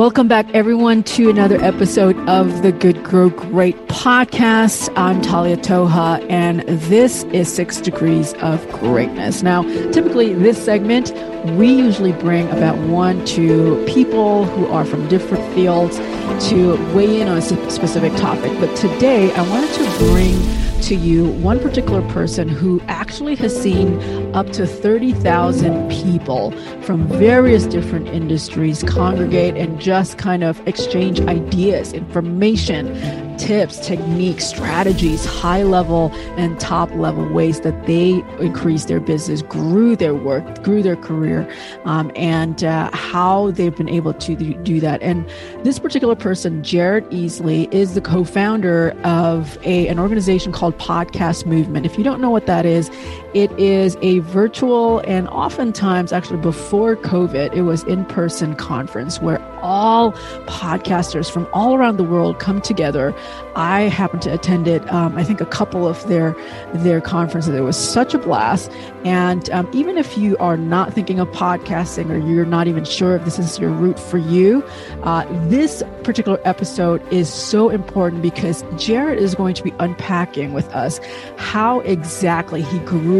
Welcome back, everyone, to another episode of the Good Grow Great podcast. I'm Talia Toha, and this is Six Degrees of Greatness. Now, typically, this segment, we usually bring about one, two people who are from different fields to weigh in on a specific topic. But today, I wanted to bring to you one particular person who actually has seen up to 30,000 people from various different industries congregate and just kind of exchange ideas, information, tips, techniques, strategies, high level and top level ways that they increased their business, grew their work, grew their career, um, and uh, how they've been able to do that. And this particular person, Jared Easley, is the co founder of a, an organization called Podcast Movement. If you don't know what that is, it is a virtual and oftentimes, actually, before COVID, it was in person conference where all podcasters from all around the world come together. I happened to attend it. Um, I think a couple of their their conferences. It was such a blast. And um, even if you are not thinking of podcasting or you're not even sure if this is your route for you, uh, this particular episode is so important because Jared is going to be unpacking with us how exactly he grew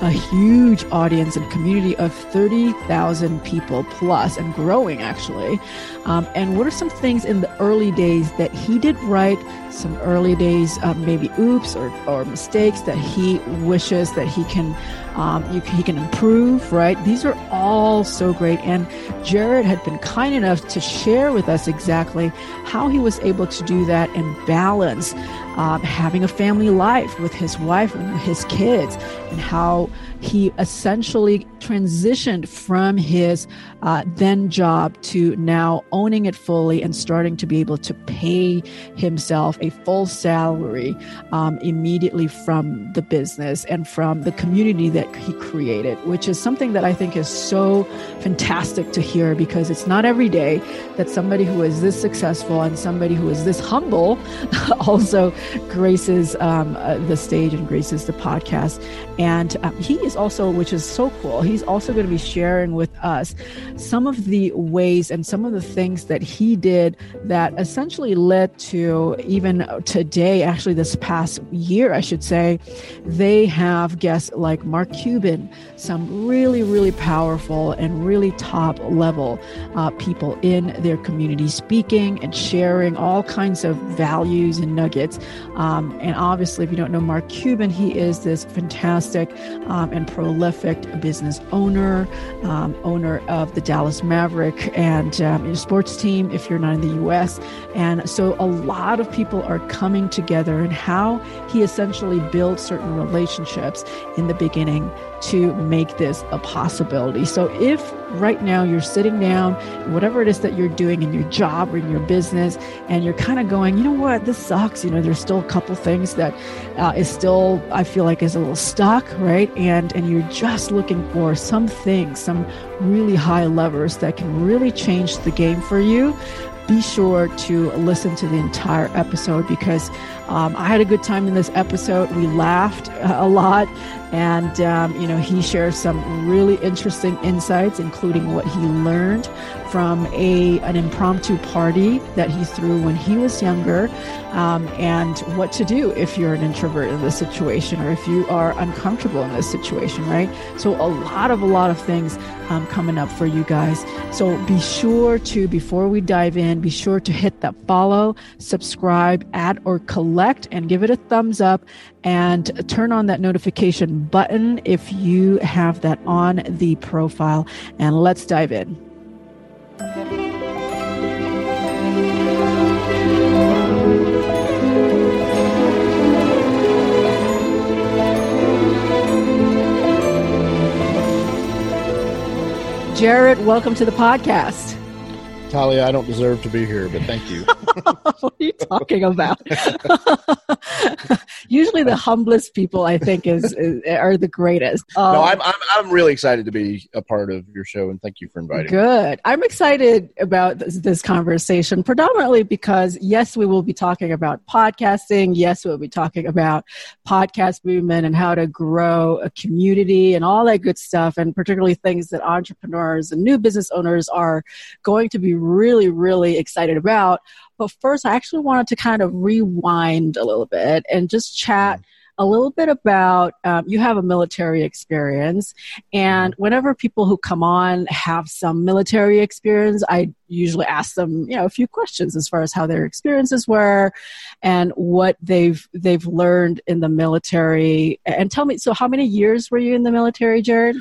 a huge audience and community of 30,000 people plus and growing actually um, and what are some things in the early days that he did right? Some early days, uh, maybe oops or, or mistakes that he wishes that he can um, you, he can improve, right? These are all so great. And Jared had been kind enough to share with us exactly how he was able to do that and balance um, having a family life with his wife and his kids, and how he essentially transitioned from his uh, then job to now owning it fully and starting to be able to pay himself a full salary um, immediately from the business and from the community that he created, which is something that I think is so fantastic to hear because it's not every day that somebody who is this successful and somebody who is this humble also graces um, uh, the stage and graces the podcast. And um, he is also, which is so cool, he's also going to be sharing with us some of the ways and some of the things that he did that essentially led to even today, actually, this past year, I should say, they have guests like Mark Cuban, some really, really powerful and really top level uh, people in their community speaking and sharing all kinds of values and nuggets. Um, and obviously, if you don't know Mark Cuban, he is this fantastic um, and prolific business owner, um, owner of the Dallas Maverick and um, sports team if you're not in the US. And so a lot of people are coming together and how he essentially built certain relationships in the beginning to make this a possibility. So if right now you're sitting down, whatever it is that you're doing in your job or in your business, and you're kind of going, you know what, this sucks. You know, there's still a couple things that uh, is still I feel like is a little stuck, right? And and you're just looking for some things, some really high levers that can really change the game for you be sure to listen to the entire episode because um, I had a good time in this episode. We laughed a lot, and um, you know he shares some really interesting insights, including what he learned from a an impromptu party that he threw when he was younger, um, and what to do if you're an introvert in this situation or if you are uncomfortable in this situation, right? So a lot of a lot of things um, coming up for you guys. So be sure to before we dive in, be sure to hit that follow, subscribe, add or collect, and give it a thumbs up, and turn on that notification button if you have that on the profile. And let's dive in. Jared, welcome to the podcast. Talia, I don't deserve to be here, but thank you. what are you talking about? usually the humblest people I think is, is are the greatest. Um, no, I'm, I'm I'm really excited to be a part of your show, and thank you for inviting. Good. Me. I'm excited about this, this conversation, predominantly because yes, we will be talking about podcasting. Yes, we'll be talking about podcast movement and how to grow a community and all that good stuff, and particularly things that entrepreneurs and new business owners are going to be really, really excited about. But first, I actually wanted to kind of rewind a little bit and just chat mm. a little bit about um, you have a military experience and mm. whenever people who come on have some military experience i usually ask them you know a few questions as far as how their experiences were and what they've they've learned in the military and tell me so how many years were you in the military jared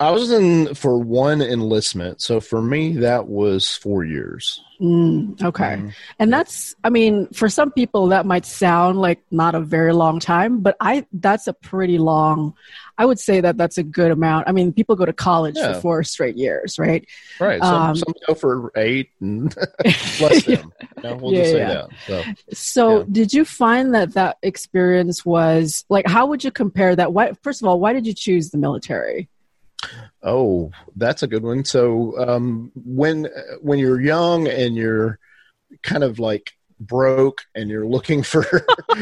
I was in for one enlistment. So for me, that was four years. Mm, okay. Mm. And that's, I mean, for some people that might sound like not a very long time, but I, that's a pretty long, I would say that that's a good amount. I mean, people go to college yeah. for four straight years, right? Right. Some, um, some go for eight and less than. You know, we'll yeah, just say yeah. that. So, so did you find that that experience was like, how would you compare that? Why, first of all, why did you choose the military? Oh, that's a good one. So um, when when you're young and you're kind of like broke and you're looking for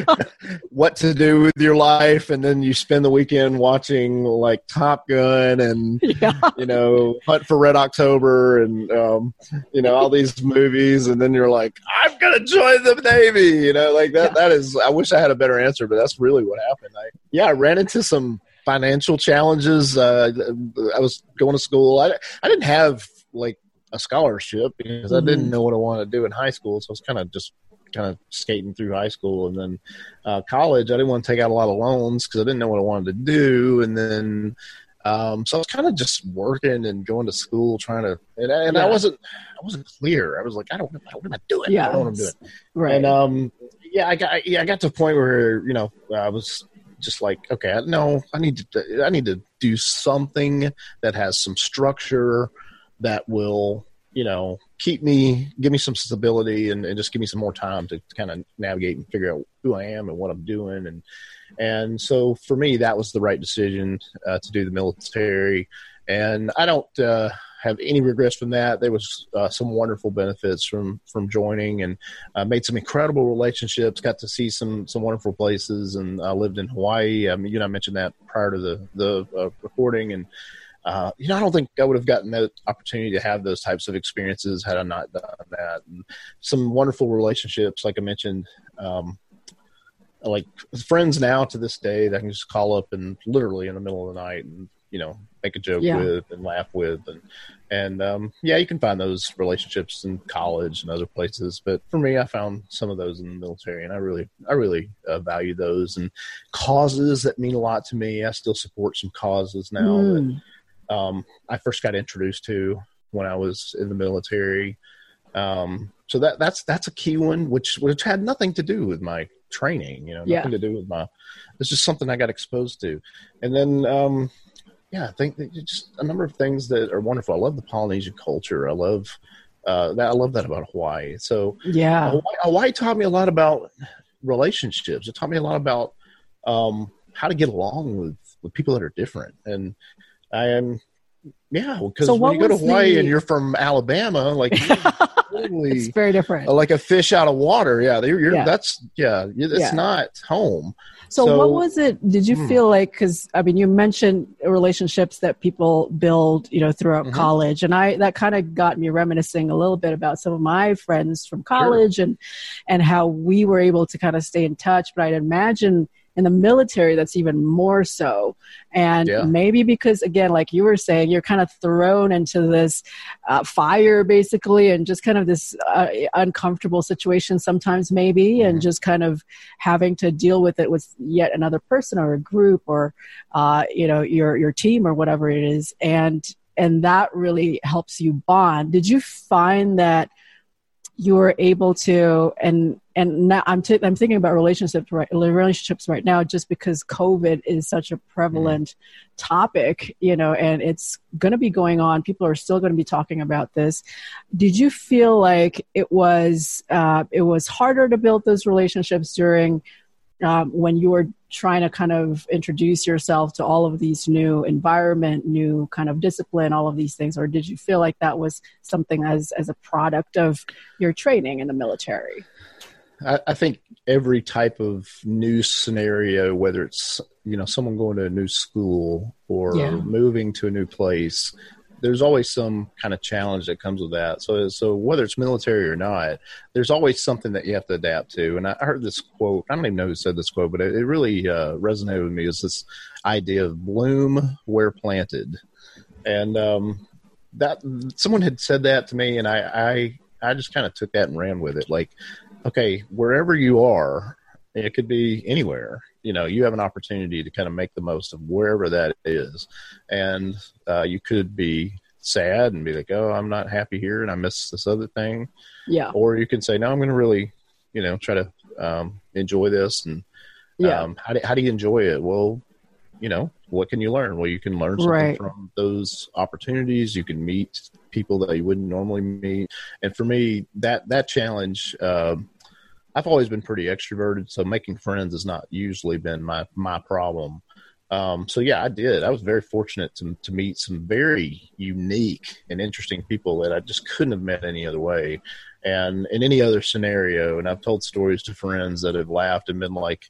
what to do with your life and then you spend the weekend watching like top gun and yeah. you know hunt for red october and um, you know all these movies and then you're like i'm gonna join the navy you know like that yeah. that is i wish i had a better answer but that's really what happened i yeah i ran into some financial challenges. Uh, I was going to school. I, I didn't have like a scholarship because mm-hmm. I didn't mm-hmm. know what I wanted to do in high school. So I was kind of just kind of skating through high school and then uh, college. I didn't want to take out a lot of loans because I didn't know what I wanted to do. And then um, so I was kind of just working and going to school, trying to, and, and yeah. I wasn't, I wasn't clear. I was like, I don't, what am I doing? Yeah, I don't know what I'm doing. Right. And um, yeah, I got, yeah, I got to a point where you know I was just like okay no i need to i need to do something that has some structure that will you know keep me give me some stability and, and just give me some more time to kind of navigate and figure out who i am and what i'm doing. And and so for me that was the right decision uh, to do the military. And i don't uh, have any regrets from that. There was uh, some wonderful benefits from from joining, and uh, made some incredible relationships. Got to see some some wonderful places, and I lived in Hawaii. I mean, you know, I mentioned that prior to the the uh, recording, and uh, you know, I don't think I would have gotten that opportunity to have those types of experiences had I not done that. And some wonderful relationships, like I mentioned. Um, like friends now to this day that I can just call up and literally in the middle of the night and you know make a joke yeah. with and laugh with and and um, yeah you can find those relationships in college and other places but for me i found some of those in the military and i really i really uh, value those and causes that mean a lot to me i still support some causes now mm. that um, i first got introduced to when i was in the military um, so that that's that's a key one which which had nothing to do with my training you know nothing yeah. to do with my it's just something i got exposed to and then um, yeah, I think just a number of things that are wonderful. I love the Polynesian culture. I love uh, that. I love that about Hawaii. So yeah, Hawaii, Hawaii, taught me a lot about relationships. It taught me a lot about um, how to get along with with people that are different. And I am yeah, because so when you go to Hawaii the... and you're from Alabama, like it's very different, like a fish out of water. Yeah, you're, you're yeah. that's yeah, it's yeah. not home. So, so, what was it? Did you hmm. feel like? Because I mean, you mentioned relationships that people build, you know, throughout mm-hmm. college, and I that kind of got me reminiscing a little bit about some of my friends from college sure. and and how we were able to kind of stay in touch. But I'd imagine in the military that's even more so and yeah. maybe because again like you were saying you're kind of thrown into this uh, fire basically and just kind of this uh, uncomfortable situation sometimes maybe mm-hmm. and just kind of having to deal with it with yet another person or a group or uh, you know your your team or whatever it is and and that really helps you bond did you find that you were able to and and now I'm t- I'm thinking about relationships right relationships right now just because COVID is such a prevalent mm-hmm. topic, you know, and it's going to be going on. People are still going to be talking about this. Did you feel like it was uh, it was harder to build those relationships during um, when you were trying to kind of introduce yourself to all of these new environment, new kind of discipline, all of these things, or did you feel like that was something as as a product of your training in the military? I, I think every type of new scenario, whether it's you know someone going to a new school or Yeah. moving to a new place, there's always some kind of challenge that comes with that. So, so whether it's military or not, there's always something that you have to adapt to. And I heard this quote. I don't even know who said this quote, but it, it really uh, resonated with me. Is this idea of bloom where planted, and um, that someone had said that to me, and I I, I just kind of took that and ran with it. Like, okay, wherever you are, it could be anywhere. You know, you have an opportunity to kind of make the most of wherever that is, and uh, you could be sad and be like, "Oh, I'm not happy here, and I miss this other thing," Yeah. or you can say, "No, I'm going to really, you know, try to um, enjoy this." And Yeah. um, how do how do you enjoy it? Well, you know, what can you learn? Well, you can learn something Right. from those opportunities. You can meet people that you wouldn't normally meet, and for me, that that challenge. um I've always been pretty extroverted, so making friends has not usually been my my problem. Um, so yeah, I did. I was very fortunate to to meet some very unique and interesting people that I just couldn't have met any other way, and in any other scenario. And I've told stories to friends that have laughed and been like,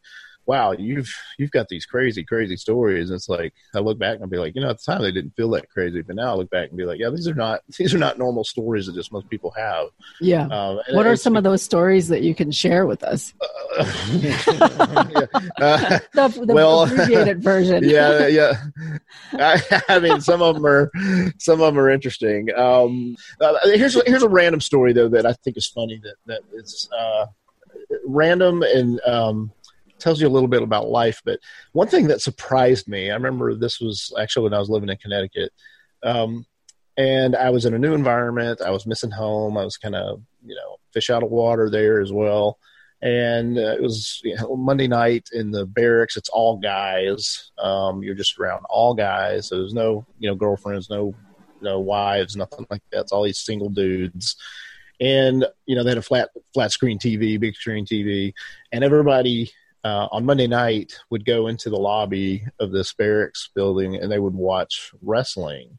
"Wow, you've you've got these crazy, crazy stories." And it's like I look back and I'll be like, you know, at the time they didn't feel that crazy, but now I look back and be like, yeah, these are not these are not normal stories that just most people have. Yeah. Um, What are some of those stories that you can share with us? Yeah. Uh, The, the Well, abbreviated version. yeah, yeah. I, I mean, some of them are some of them are interesting. Um, uh, here's here's a random story though that I think is funny that that is uh, random and um, tells you a little bit about life. But one thing that surprised me, I remember this was actually when I was living in Connecticut, um, and I was in a new environment. I was missing home. I was kind of you know fish out of water there as well and uh, it was you know, Monday night in the barracks. It's all guys. Um, you're just around all guys. So there's no you know girlfriends, no no wives, nothing like that. It's all these single dudes. And you know they had a flat flat screen TV, big screen TV, and everybody uh, on Monday night would go into the lobby of this barracks building and they would watch wrestling.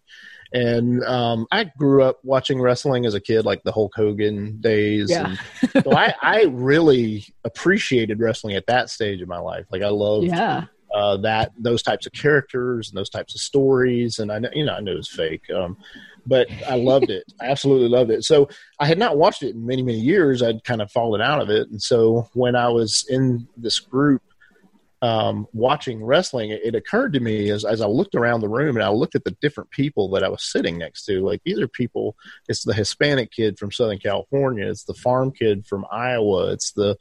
And um, I grew up watching wrestling as a kid, like the Hulk Hogan days. Yeah. And so I, I really appreciated wrestling at that stage of my life. Like I loved Yeah. uh, that those types of characters and those types of stories. And I know, you know, I knew it was fake, um, but I loved it. I absolutely loved it. So I had not watched it in many, many years. I'd kind of fallen out of it. And so when I was in this group um, watching wrestling, it, it occurred to me as, as I looked around the room and I looked at the different people that I was sitting next to. Like these are people. It's the Hispanic kid from Southern California. It's the farm kid from Iowa. It's the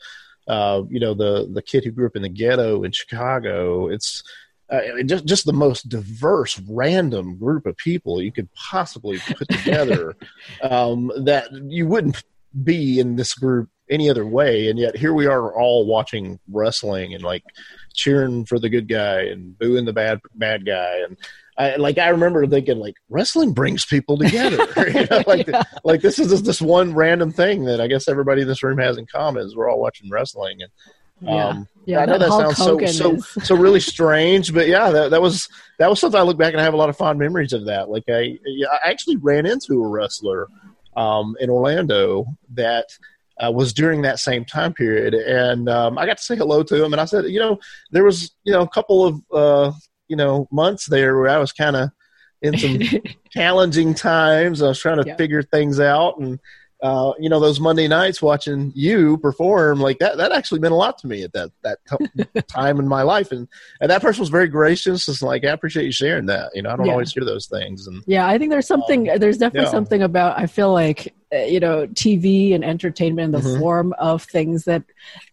uh, you know the the kid who grew up in the ghetto in Chicago. It's uh, just just the most diverse, random group of people you could possibly put together. um, that you wouldn't be in this group any other way, and yet here we are all watching wrestling and like cheering for the good guy and booing the bad bad guy and. I, like I remember thinking, like wrestling brings people together. you know, like Yeah. like this is just this one random thing that I guess everybody in this room has in common is we're all watching wrestling and Yeah. um, Yeah, I know that Hulk sounds so Hogan so is- so really strange, but yeah, that that was that was something I look back and I have a lot of fond memories of that. Like I yeah, I actually ran into a wrestler um, in Orlando that uh, was during that same time period, and um, I got to say hello to him, and I said, you know, there was you know a couple of uh, you know months there where I was kind of in some challenging times. I was trying to Yeah. figure things out, and uh, you know, those Monday nights watching you perform like that. That actually meant a lot to me at that that t- time in my life, and and that person was very gracious. It's like I appreciate you sharing that. You know, I don't Yeah. always hear those things, and Yeah, I think there's something. there's definitely yeah. something about. I feel like you know, TV and entertainment in the Mhm. form of things that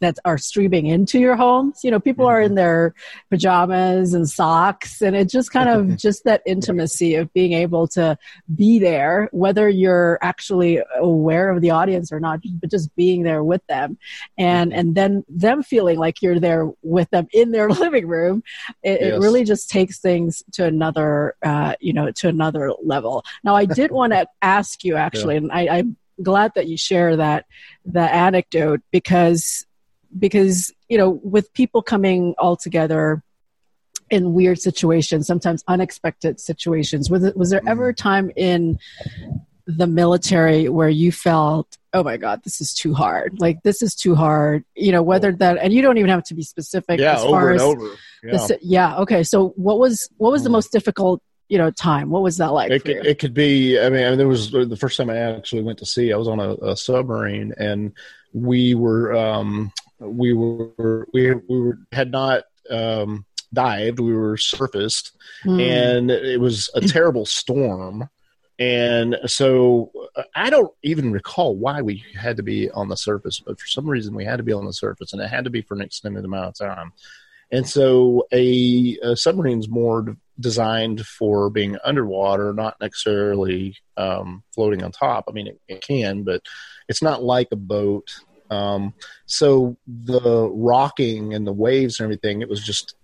that are streaming into your homes. You know, people are Mm-hmm. in their pajamas and socks, and it's just kind of just that intimacy of being able to be there, whether you're actually aware of the audience or not, but just being there with them, and Mm-hmm. and then them feeling like you're there with them in their living room. It, it really just takes things to another, uh, you know, to another level. Now, I did want to ask you actually, and I, I'm glad that you share that that anecdote because because you know with people coming all together in weird situations, sometimes unexpected situations. Was it, was there ever a time in the military where you felt, oh my god, this is too hard. Like this is too hard. You know, whether that, and you don't even have to be specific. Yeah, as over far and as over. Yeah. yeah. Okay. So what was what was the Mm. most difficult you know time? What was that like it for you? could, it could be i mean, I mean there was the first time i actually went to sea i was on a, a submarine and we were um we were we, we were had not um dived we were surfaced Hmm. and it was a terrible storm and so uh, i don't even recall why we had to be on the surface but for some reason we had to be on the surface and it had to be for an extended amount of time and so a, a submarine's more d- designed for being underwater not necessarily um, floating on top i mean it, it can but it's not like a boat um, so the rocking and the waves and everything it was just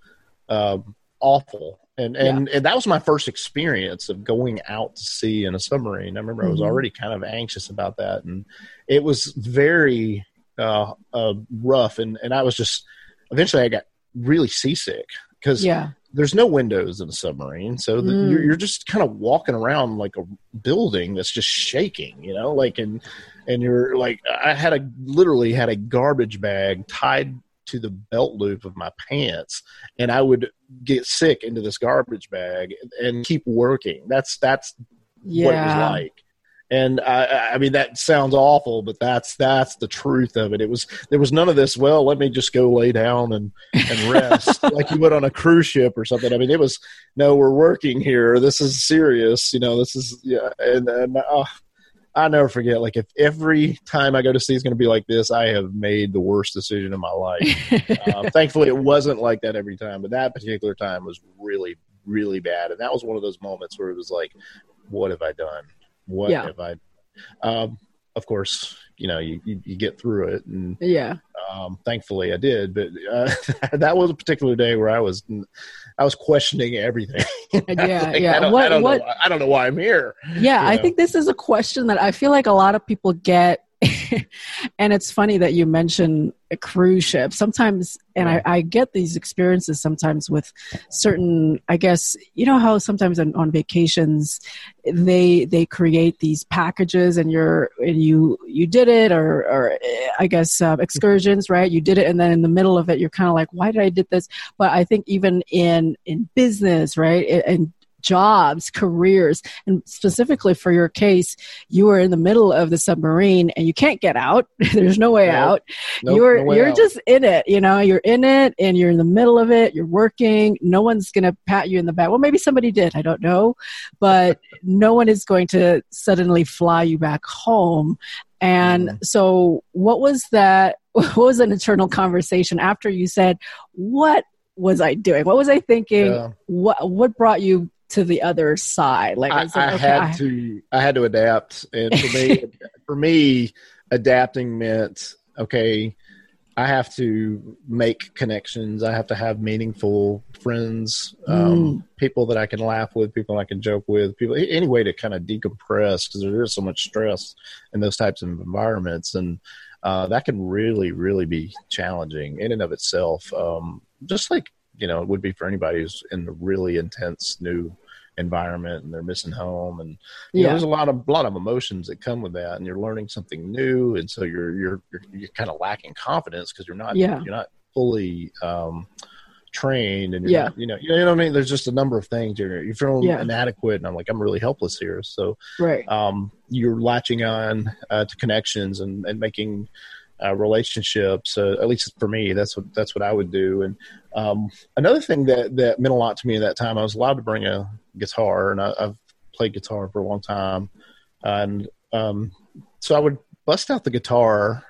um, awful. And and, and that was my first experience of going out to sea in a submarine. I remember I was Mhm. already kind of anxious about that, and it was very uh, uh, rough. And and I was just eventually I got really seasick because yeah. There's no windows in a submarine, so the, Mm. you're, you're just kind of walking around like a building that's just shaking, you know, like and and you're like I had a literally had a garbage bag tied to the belt loop of my pants, and I would get sick into this garbage bag and keep working. That's that's Yeah. what it was like. And I, I mean, that sounds awful, but that's that's the truth of it. It was there was none of this. Well, let me just go lay down and and rest like you would on a cruise ship or something. I mean, it was no, we're working here. This is serious. You know, this is yeah. And and uh, I never forget. Like if every time I go to sea is going to be like this, I have made the worst decision of my life. um, thankfully, it wasn't like that every time, but that particular time was really, really bad. And that was one of those moments where it was like, what have I done? What Yeah. have I? Um, of course, you know, you, you, you get through it, and yeah. um, thankfully I did. But uh, that was a particular day where I was, I was questioning everything. Yeah, Like, yeah. I don't, What- I don't what- know. why- I don't know why I'm here. Yeah, you I think this is a question that I feel like a lot of people get. and it's funny that you mention a cruise ship. Sometimes, and I, I get these experiences sometimes with certain, I guess, you know how sometimes on, on vacations they they create these packages and you're and you you did it or or I guess uh, excursions, right? You did it, and then in the middle of it, you're kind of like, why did I did this? But I think even in in business, right, and jobs, careers, and specifically for your case, you were in the middle of the submarine and you can't get out. There's no way Nope. out. Nope, you're no you're out. just in it, you know. You're in it and you're in the middle of it. You're working. No one's gonna pat you in the back. Well, maybe somebody did. I don't know, but no one is going to suddenly fly you back home. And Mhm. so, what was that? What was an internal conversation after you said, "What was I doing? What was I thinking? Yeah. What what brought you to the other side?" Like I, like, I okay, had I- to I had to adapt, and for me, for me, adapting meant okay. I have to make connections. I have to have meaningful friends, um, people that I can laugh with, people I can joke with, people any way to kind of decompress because there is so much stress in those types of environments, and uh, that can really, really be challenging in and of itself. Um, just like you know, it would be for anybody who's in a really intense new environment and they're missing home and you know, yeah, there's a lot of lot of emotions that come with that and you're learning something new and so you're you're you're, you're kind of lacking confidence because you're not Yeah. you're not fully um trained and you're Yeah. not, you know you know what I mean there's just a number of things you're you're feeling Yeah. inadequate and I'm like I'm really helpless here so right, um, you're latching on uh, to connections and, and making uh, relationships. Uh, at least for me, that's what that's what I would do. And um, another thing that that meant a lot to me at that time, I was allowed to bring a guitar, and I, I've played guitar for a long time, and um, so I would bust out the guitar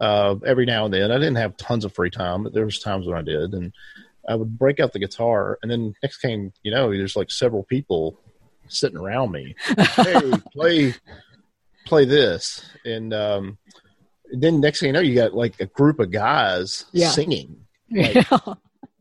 uh, every now and then. I didn't have tons of free time, but there was times when I did, and I would break out the guitar, and then next came, you know, there's like several people sitting around me hey, play play this. And um, then next thing you know, you got like a group of guys Yeah. singing. Like,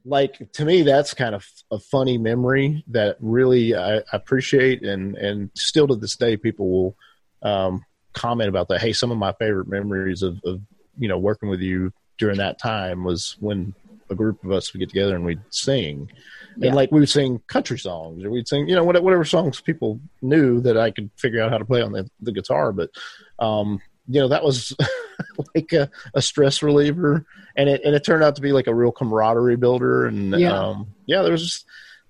like to me, that's kind of a funny memory that really I, I appreciate, and and still to this day, people will um, comment about that. Hey, some of my favorite memories of, of you know working with you during that time was when a group of us would get together and we'd sing. Yeah. And like we would sing country songs or we'd sing, you know, whatever, whatever songs people knew that I could figure out how to play on the, the guitar. But, um, you know, that was like a, a, stress reliever and it, and it turned out to be like a real camaraderie builder. And, Yeah. um, yeah, there was just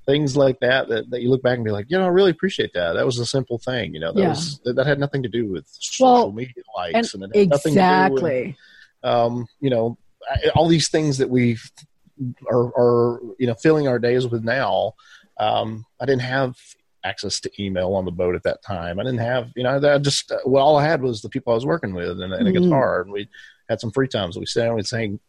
things like that, that, that you look back and be like, you know, I really appreciate that. That was a simple thing, you know, that Yeah. was, that, that had nothing to do with social Well, media likes And and, it had nothing with, exactly. um, you know, all these things that we are, are, you know, filling our days with now. Um, I didn't have access to email on the boat at that time. I didn't have, you know, I just, well, all I had was the people I was working with and, and a Mhm. guitar. And we had some free times. We sat and we'd sing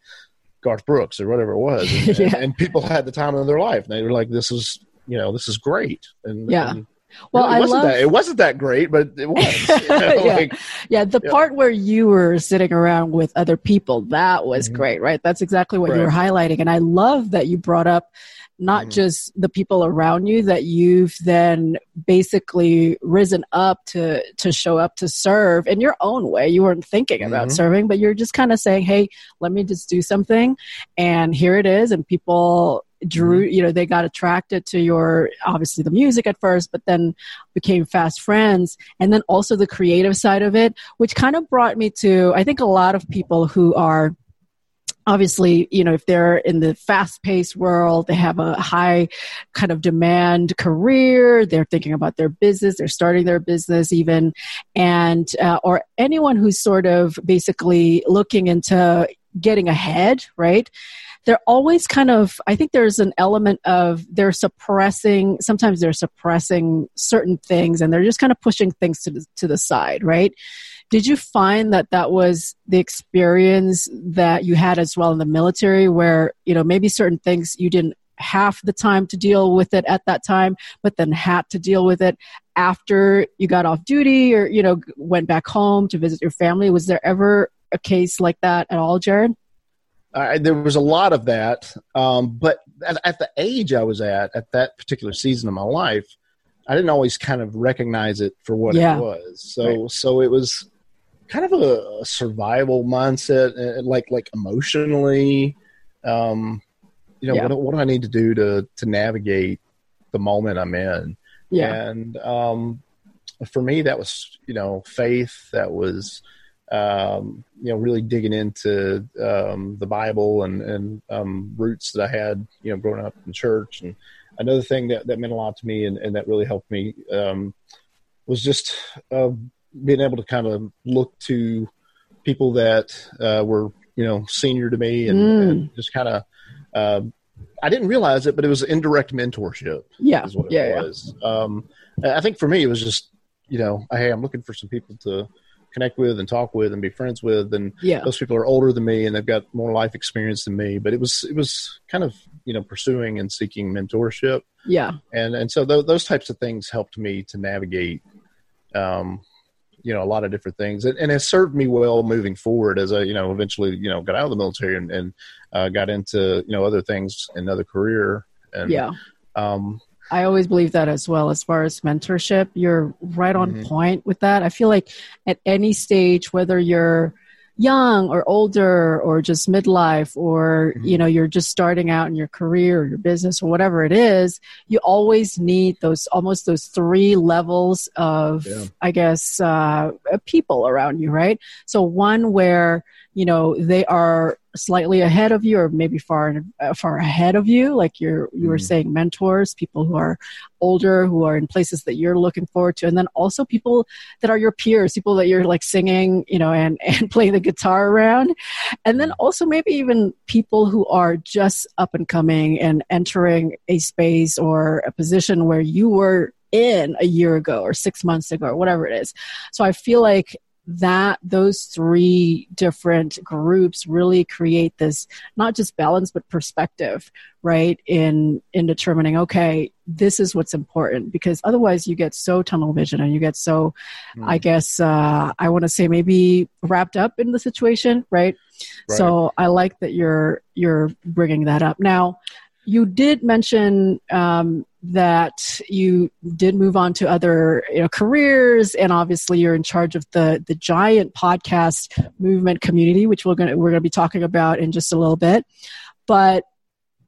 Garth Brooks or whatever it was. And, Yeah. and, and people had the time of their life. And they were like, this is, you know, this is great. And, Yeah. and Well, really I wasn't love that, it wasn't that great, but it was. you know, Yeah. like, Yeah, the Yeah. part where you were sitting around with other people, that was Mhm. great, right? That's exactly what you Right. were highlighting. And I love that you brought up not Mhm. just the people around you that you've then basically risen up to to show up to serve in your own way. You weren't thinking about Mhm. serving, but you're just kind of saying, "Hey, let me just do something." And here it is and people drew, Mm-hmm. you know, they got attracted to your obviously the music at first, but then became fast friends and then also the creative side of it which kind of brought me to i think a lot of people who are obviously you know if they're in the fast paced world they have a high kind of demand career they're thinking about their business they're starting their business even and uh, or anyone who's sort of basically looking into getting ahead right? They're always kind of i think there's an element of they're suppressing sometimes they're suppressing certain things and they're just kind of pushing things to the, to the side right did you find that that was the experience that you had as well in the military where you know maybe certain things you didn't have the time to deal with it at that time but then had to deal with it after you got off duty or you know went back home to visit your family was there ever a case like that at all jared there was a lot of that, um, but at, at the age I was at at that particular season of my life, I didn't always kind of recognize it for what Yeah. it was. So, so it was kind of a, a survival mindset, and like like emotionally, um, you know, Yeah. what, what do I need to do to to navigate the moment I'm in? yeah And um, for me, that was you know faith. That was um, you know really digging into um, the Bible and and um, roots that I had you know growing up in church. And another thing that that meant a lot to me and, and that really helped me um, was just uh, being able to kind of look to people that uh, were you know senior to me and, Mm. and just kind of. Uh, I didn't realize it, but it was indirect mentorship yeah is what it yeah, yeah. Um, I think for me, it was just, you know, hey, I'm looking for some people to connect with and talk with and be friends with. And yeah those people are older than me and they've got more life experience than me. But it was, it was kind of, you know, pursuing and seeking mentorship. yeah And, and so th- those types of things helped me to navigate, um, you know, a lot of different things and, and has served me well moving forward as I, you know, eventually, you know, got out of the military and, and uh, got into, you know, other things, another career. And, yeah um, I always believe that as well. As far as mentorship, you're right on Mhm. point with that. I feel like at any stage, whether you're young or older or just midlife or Mhm. you know you're just starting out in your career or your business or whatever it is you always need those almost those three levels of Yeah. i guess uh, people around you right so one where you know they are slightly ahead of you or maybe far uh, far ahead of you like you're you were Mhm. saying mentors people who are older who are in places that you're looking forward to and then also people that are your peers people that you're like singing you know and and playing the guitar around. And then also maybe even people who are just up and coming and entering a space or a position where you were in a year ago or 6 months ago or whatever it is. So i feel like that those three different groups really create this not just balance but perspective right in in determining okay this is what's important because otherwise you get so tunnel vision and you get so i guess uh, i want to say maybe wrapped up in the situation right? Right. so i like that you're you're bringing that up now you did mention um, that you did move on to other you know, careers, and obviously you're in charge of the the giant podcast movement community, which we're going to we're going to be talking about in just a little bit. But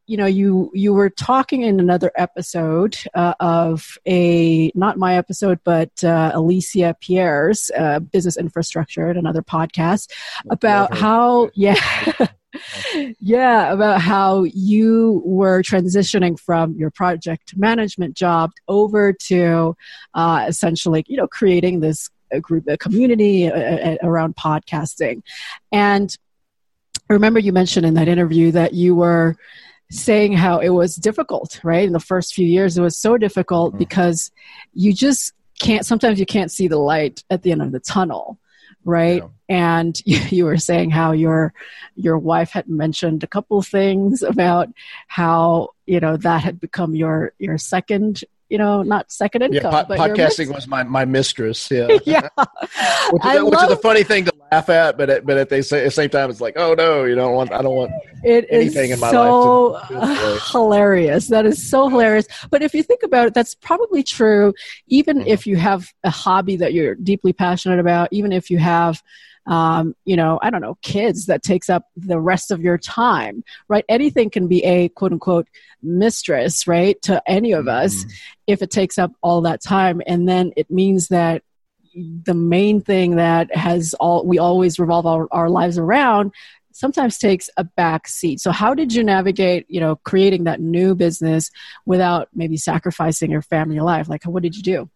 you know you you were talking in another episode uh, of a not my episode but uh, alicia pierre's uh, business infrastructure at another podcast about how yeah yeah about how you were transitioning from your project management job over to uh, essentially you know creating this group a community uh, uh, around podcasting and I remember you mentioned in that interview that you were saying how it was difficult, right? In the first few years, it was so difficult mm-hmm. because you just can't, sometimes you can't see the light at the end of the tunnel right yeah. and you, you, were saying how your your wife had mentioned a couple things about how you know that had become your your second you know, not second income. Yeah, po- podcasting was my, my mistress. Yeah, yeah. which, is, which is a funny thing to laugh at, but at, but at the same time, it's like, oh no, you don't want. I don't want it anything in my so life. So hilarious. That is so hilarious. But if you think about it, that's probably true. Even mm-hmm. if you have a hobby that you're deeply passionate about, even if you have um, you know, I don't know, kids that takes up the rest of your time, right? Anything can be a quote unquote mistress, right, to any of us mm-hmm. if it takes up all that time. And then it means that the main thing that has all we always revolve our, our lives around sometimes takes a back seat. So how did you navigate, you know, creating that new business without maybe sacrificing your family life? Like what did you do?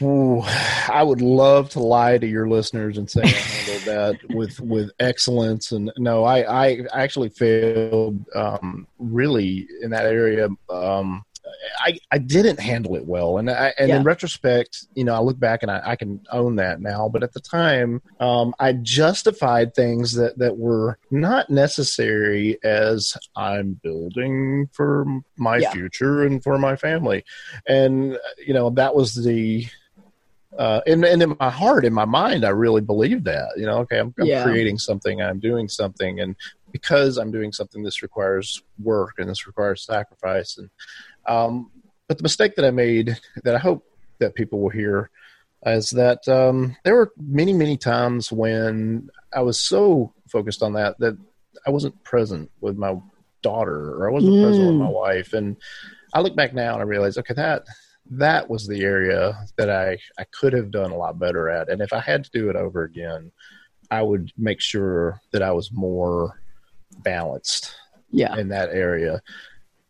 Ooh, I would love to lie to your listeners and say I handled that with with excellence. And no, I I actually failed um, really in that area. Um, I, I didn't handle it well, and I, and yeah. in retrospect, you know, I look back and I, I can own that now. But at the time, um, I justified things that that were not necessary as I'm building for my yeah. future and for my family, and you know that was the uh, and, and in my heart, in my mind, I really believe that. You know, okay, I'm, I'm yeah. creating something, I'm doing something, and because I'm doing something, this requires work and this requires sacrifice. And um, but the mistake that I made, that I hope that people will hear, is that um, there were many, many times when I was so focused on that that I wasn't present with my daughter or I wasn't mm. present with my mm. wife. And I look back now and I realize, okay, that that was the area that I, I could have done a lot better at. And if I had to do it over again, I would make sure that I was more balanced yeah. in that area.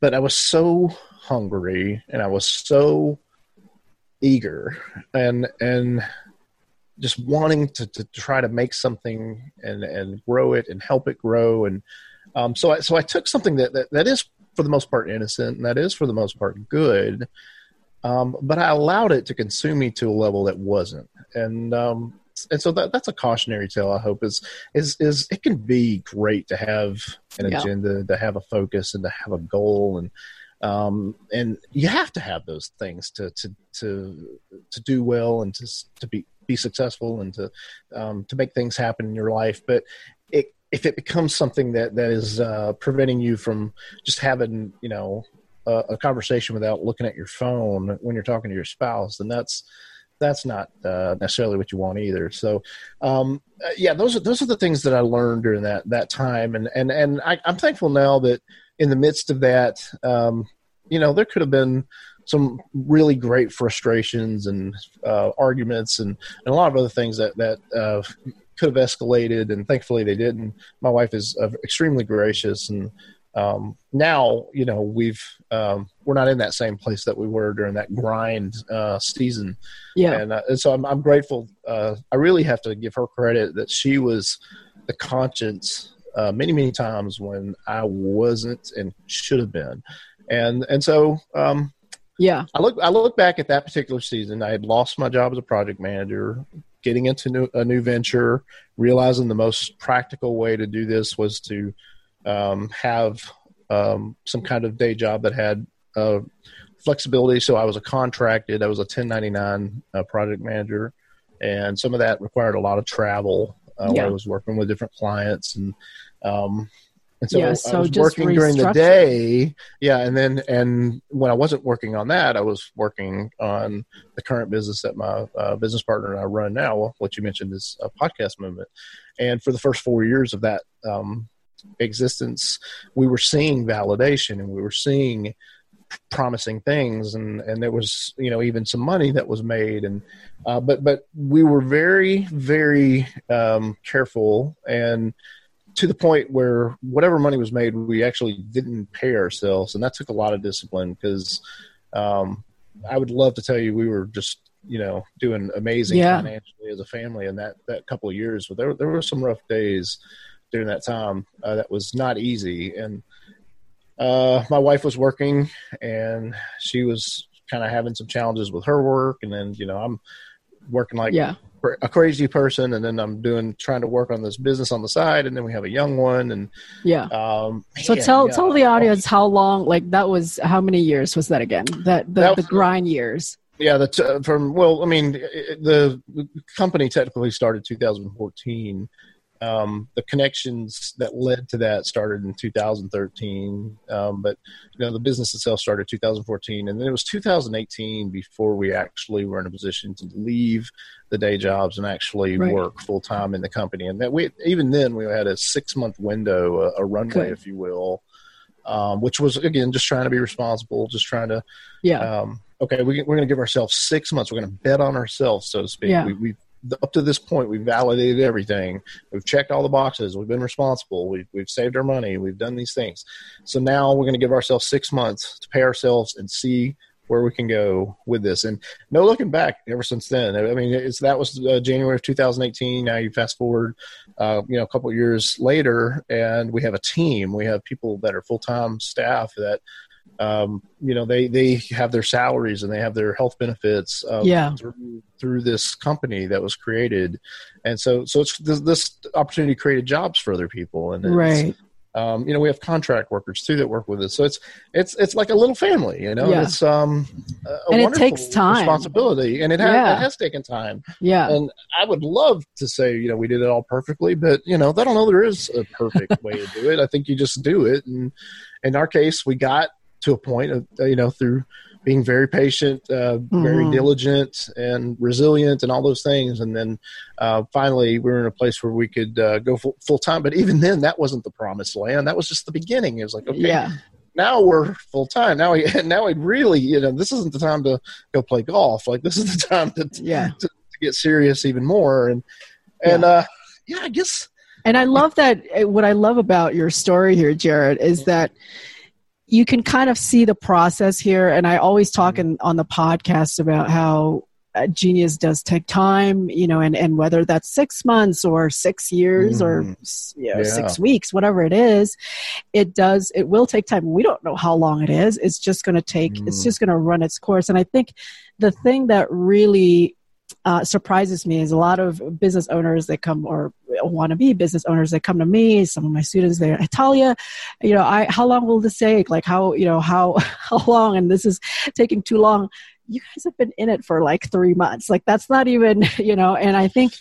But I was so hungry and I was so eager and and just wanting to, to try to make something and, and grow it and help it grow and um, so I so I took something that, that, that is for the most part innocent and that is for the most part good um, but I allowed it to consume me to a level that wasn't, and um, and so that that's a cautionary tale. I hope is is is it can be great to have an yeah. agenda, to have a focus, and to have a goal, and um, and you have to have those things to to to to do well and to to be be successful and to um, to make things happen in your life. But it, if it becomes something that that is uh, preventing you from just having you know a, a, conversation without looking at your phone when you're talking to your spouse, then that's that's not uh, necessarily what you want either. So, um, uh, yeah, those are those are the things that I learned during that that time, and and and I, am thankful now that in the midst of that, um, you know, there could have been some really great frustrations and uh, arguments and, and a lot of other things that that uh, could have escalated, and thankfully they didn't. My wife is uh, extremely gracious and um, now you know we've um, we're not in that same place that we were during that grind uh, season. Yeah. And, uh, and so I'm, I'm grateful uh, i really have to give her credit that she was the conscience uh, many many times when i wasn't and should have been. And and so um, yeah. I look i look back at that particular season. I had lost my job as a project manager getting into new, a new venture realizing the most practical way to do this was to um, have um, some kind of day job that had uh, flexibility. So I was a contracted, I was a 1099 uh, project manager, and some of that required a lot of travel uh, yeah. where I was working with different clients and. Um, And so, Yeah, I so was just working during the day. Yeah, and then and when I wasn't working on that, I was working on the current business that my uh, business partner and I run now. What you mentioned is a podcast movement, and for the first four years of that um, existence, we were seeing validation and we were seeing promising things. And and there was you know even some money that was made. And uh, but but we were very very um, careful and to the point where whatever money was made we actually didn't pay ourselves. And that took a lot of discipline because um, i would love to tell you we were just you know doing amazing Yeah. financially as a family in that that couple of years. But there, there were some rough days during that time uh, that was not easy and uh, my wife was working and she was kind of having some challenges with her work and then you know i'm working like yeah. a crazy person and then i'm doing trying to work on this business on the side and then we have a young one and Yeah. um So man, tell yeah. tell the audience how long like that was how many years was that again? That the, That the grind years. yeah the t- from well i mean it- the, the company technically started 2014 um, the connections that led to that started in 2013 um, but you know the business itself started 2014 and then it was 2018 before we actually were in a position to leave the day jobs and actually Right. work full time in the company and that we even then we had a six month window a, a runway Good. if you will um, which was again just trying to be responsible just trying to Yeah. um, okay, we, we're going to give ourselves six months. We're going to bet on ourselves, so to speak. Yeah. We, we up to this point, we've validated everything. We've checked all the boxes. We've been responsible. We've, we've saved our money. We've done these things. So now we're going to give ourselves six months to pay ourselves and see where we can go with this. And no looking back ever since then. I mean, it's that was uh, January of 2018. Now you fast forward, uh, you know, a couple years later, and we have a team. We have people that are full time staff that um, you know they they have their salaries and they have their health benefits uh, Yeah. through, through this company that was created and so so it's this, this opportunity created jobs for other people and it's, Right. um, you know we have contract workers too that work with us so it's it's it's like a little family you know Yeah. it's um And it takes time. responsibility and it has, Yeah. it has taken time Yeah. and I would love to say, you know, we did it all perfectly, but you know, I don't know there is a perfect way to do it. I think you just do it. And in our case, we got to a point of, uh, you know, through being very patient, uh, very Mhm. diligent and resilient and all those things. And then uh, finally we were in a place where we could uh, go full, full time. But even then that wasn't the promised land. That was just the beginning. It was like, okay, Yeah. now we're full time. Now we, now we really, you know, this isn't the time to go play golf. Like this is the time to, Yeah. to get serious even more and and uh yeah i guess And I love that. uh, What I love about your story here, Jared, is that you can kind of see the process here. And I always talk in, on the podcast about how uh, genius does take time, you know, and, and whether that's six months or six years or Mhm. you know, Yeah. six weeks, whatever it is, it does, it will take time. We don't know how long it is. It's just going to take, it's Mm. just going to run its course. And I think the thing that really uh, surprises me is a lot of business owners that come or want to be business owners that come to me. Some of my students, they're Talia, you know, I how long will this take? Like how you know how how long? And this is taking too long. You guys have been in it for like three months. Like that's not even you know. And I think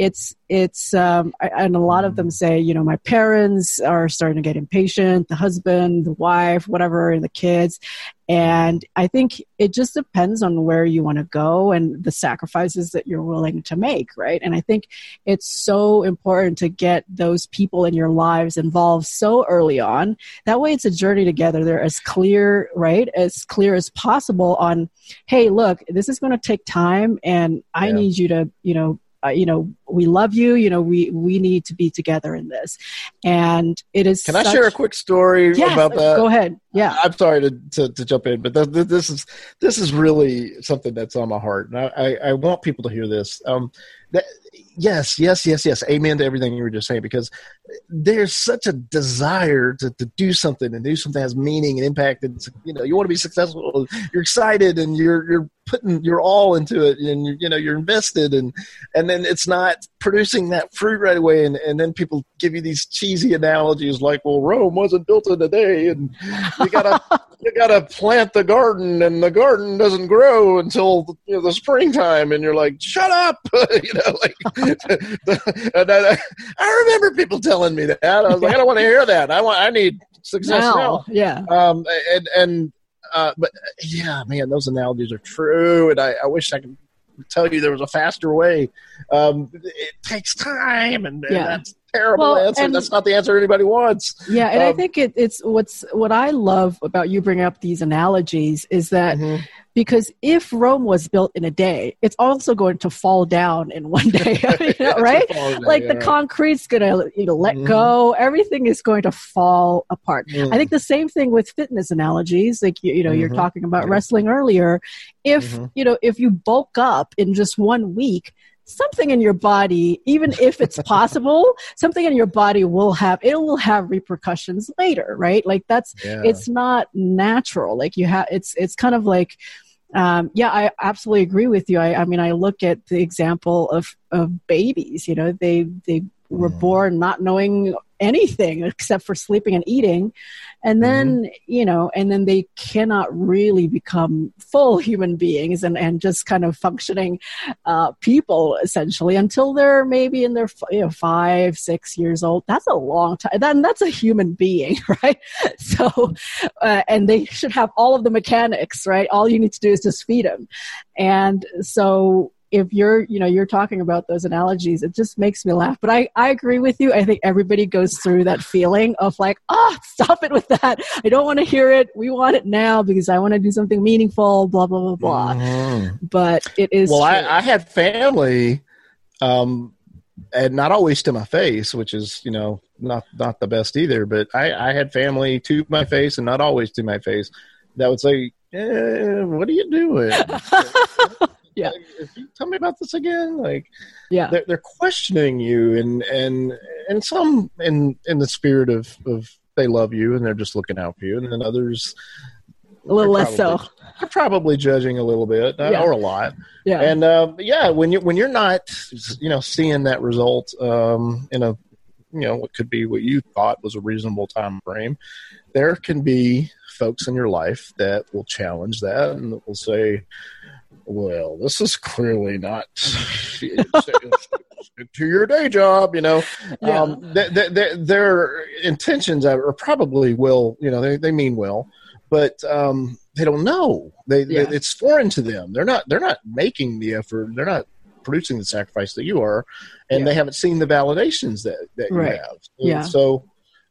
it's it's um, and a lot of them say you know my parents are starting to get impatient. The husband, the wife, whatever, and the kids. And I think it just depends on where you want to go and the sacrifices that you're willing to make, right? And I think it's so important to get those people in your lives involved so early on. That way it's a journey together. They're as clear, right? As clear as possible on, hey, look, this is going to take time and I Yeah. need you to, you know, uh, you know, we love you. You know, we we need to be together in this, and it is. can i share a quick story Yes, about that Go ahead. Yeah. i'm sorry to, to, to jump in but th- th- this is this is really something that's on my heart and i i, I want people to hear this um that, yes yes yes yes amen to everything you were just saying because there's such a desire to, to do something and do something that has meaning and impact and you know you want to be successful you're excited and you're you're putting your all into it and you you know you're invested and and then it's not producing that fruit right away. And, and then people give you these cheesy analogies like, well, Rome wasn't built in a day and you gotta, you gotta plant the garden and the garden doesn't grow until you know, the springtime. And you're like, shut up. you know, like, I, I remember people telling me that. I was like, I don't want to hear that. I want, I need success now. now. Yeah. Um, and, and, uh, but yeah, man, those analogies are true. And I, I wish I could tell you there was a faster way. Um, it takes time, and, yeah. and that's terrible well, answer. And, that's not the answer anybody wants. Yeah, and um, I think it, it's what's what I love about you bringing up these analogies is that. Mm-hmm because if Rome was built in a day, it's also going to fall down in one day, you know, right? Day, like yeah. the concrete's going to you know let mm-hmm. go. Everything is going to fall apart. Mm-hmm. I think the same thing with fitness analogies. Like you, you know, mm-hmm. you're talking about wrestling earlier. If mm-hmm. you know, if you bulk up in just one week, something in your body, even if it's possible, something in your body will have it will have repercussions later, right? Like that's yeah. it's not natural. Like you have it's it's kind of like um, yeah, I absolutely agree with you. I, I mean, I look at the example of, of babies. You know, they they were mm. born not knowing anything except for sleeping and eating. And then mm-hmm. you know and then they cannot really become full human beings and, and just kind of functioning uh, people essentially until they're maybe in their you know five six years old. That's a long time then that's a human being right? So uh, and they should have all of the mechanics right? All you need to do is just feed them and so if you're you know you're talking about those analogies it just makes me laugh. But i i agree with you. I think everybody goes through that feeling of like oh stop it with that. I don't want to hear it. We want it now because i want to do something meaningful blah blah blah blah. Mm-hmm. but it is well I, I, had family um and not always to my face which is you know not not the best either but i i had family to my face and not always to my face that would say eh, what are you doing yeah. tell me about this again. Like, yeah, they're, they're, questioning you, and and and some in in the spirit of of they love you and they're just looking out for you, and then others a little less so. They're probably judging a little bit uh, yeah. or a lot. Yeah, and uh, yeah, when you when you're not, you know, seeing that result um, in a you know what could be what you thought was a reasonable time frame, there can be folks in your life that will challenge that and will say, well, this is clearly not to your day job, you know. Yeah. Um, th- th- th- their intentions are probably will, you know, they, they mean well, but um, they don't know. They, yeah. they, it's foreign to them. They're not they're not making the effort. They're not producing the sacrifice that you are, and yeah. they haven't seen the validations that that right. you have. And yeah. So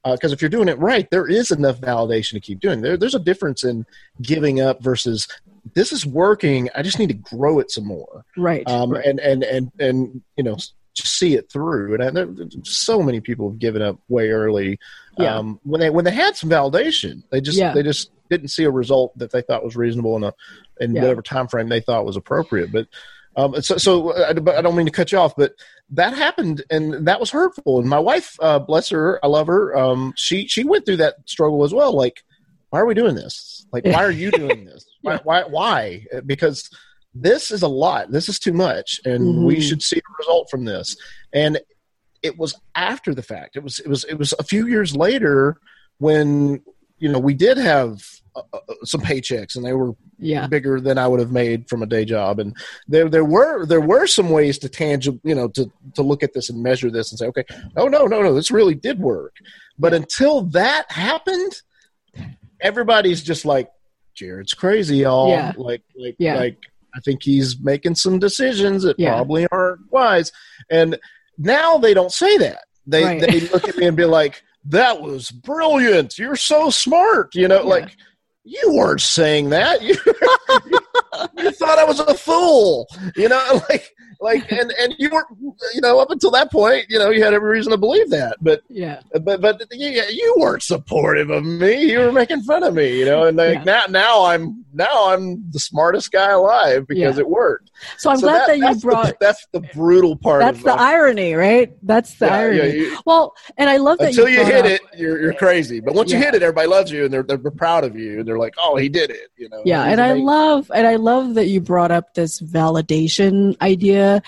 because uh, if you're doing it right, there is enough validation to keep doing. There, there's a difference in giving up versus this is working. I just need to grow it some more. Right. Um, right. And and and and you know just see it through. And I, there, so many people have given up way early. Yeah. Um, when they when they had some validation, they just yeah. they just didn't see a result that they thought was reasonable in a in yeah. whatever time frame they thought was appropriate. But um, so, so I, I, don't mean to cut you off, but that happened, and that was hurtful. And my wife, uh, bless her, I love her. Um, she she went through that struggle as well. Like, why are we doing this? Like, why are you doing this? Why, why? Why? Because this is a lot. This is too much, and mm-hmm. we should see a result from this. And it was after the fact. It was it was it was a few years later when you know we did have uh, uh, some paychecks and they were yeah. bigger than I would have made from a day job and there there were there were some ways to tangible you know to to look at this and measure this and say okay oh no no no this really did work but until that happened everybody's just like Jared's crazy, y'all. Yeah. Like, like, yeah. like, I think he's making some decisions that yeah. probably aren't wise. And now they don't say that. They right. they look at me and be like, "That was brilliant. You're so smart." You know, yeah. like you weren't saying that. You, you thought I was a fool. You know, like like and and you were you know up until that point you know you had every reason to believe that but yeah but but you, you weren't supportive of me you were making fun of me you know and like yeah. now now i'm now i'm the smartest guy alive because yeah. it worked so i'm so glad that, that you brought the, that's the brutal part that's the irony right that's the yeah, irony you, well and i love that until you, you hit up, it you're, you're crazy but once you hit it everybody loves you and they're, they're proud of you and they're like oh he did it you know yeah and i love and i love that you brought up this validation idea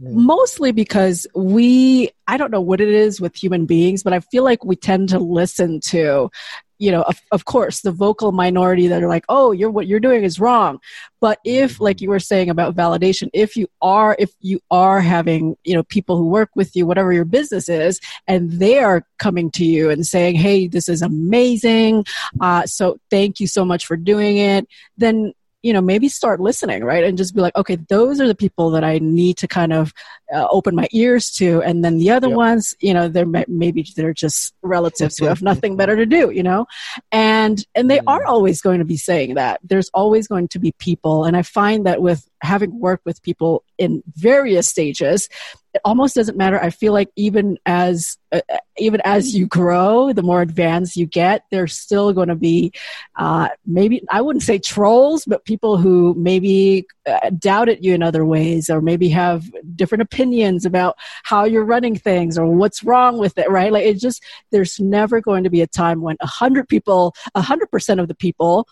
mostly because we i don't know what it is with human beings but i feel like we tend to listen to you know of, of course the vocal minority that are like oh you're what you're doing is wrong. But if like you were saying about validation if you are if you are having you know people who work with you whatever your business is and they are coming to you and saying hey this is amazing. Uh, so thank you so much for doing it then you know maybe start listening right? And just be like okay those are the people that i need to kind of uh, open my ears to. And then the other yep. ones you know they're maybe they're just relatives who have nothing better to do you know? And and they are mm. always going to be saying that. There's always going to be people. And i find that with having worked with people in various stages it almost doesn't matter. I feel like even as uh, even as you grow the more advanced you get there's still going to be uh, maybe i wouldn't say trolls but people who maybe uh, doubt at you in other ways or maybe have different opinions about how you're running things or what's wrong with it right? Like it just there's never going to be a time when 100 people 100% of the people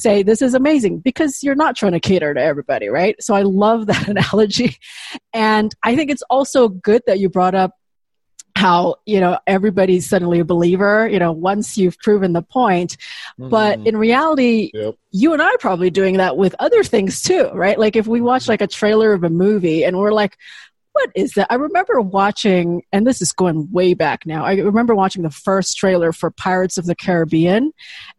say this is amazing because you're not trying to cater to everybody, right? So I love that analogy. And I think it's also good that you brought up how you know everybody's suddenly a believer you know once you've proven the point mm-hmm. but in reality yep. you and i are probably doing that with other things too right like if we watch like a trailer of a movie and we're like what is that? I remember watching, and this is going way back now. I remember watching the first trailer for Pirates of the Caribbean